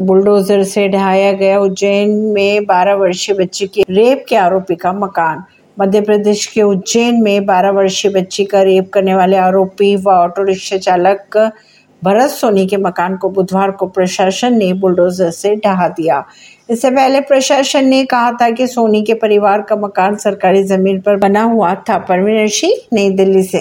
Bulldozer से ढहाया गया उज्जैन में 12 वर्षीय बच्ची की रेप के आरोपी का मकान। मध्य प्रदेश के उज्जैन में 12 वर्षीय बच्ची का रेप करने वाले आरोपी व ऑटो रिक्शा चालक भरत सोनी के मकान को बुधवार को प्रशासन ने बुलडोजर से ढहा दिया। इससे पहले प्रशासन ने कहा था कि सोनी के परिवार का मकान सरकारी ज़मीन पर बना हुआ था। परवीन सिंह, नई दिल्ली से।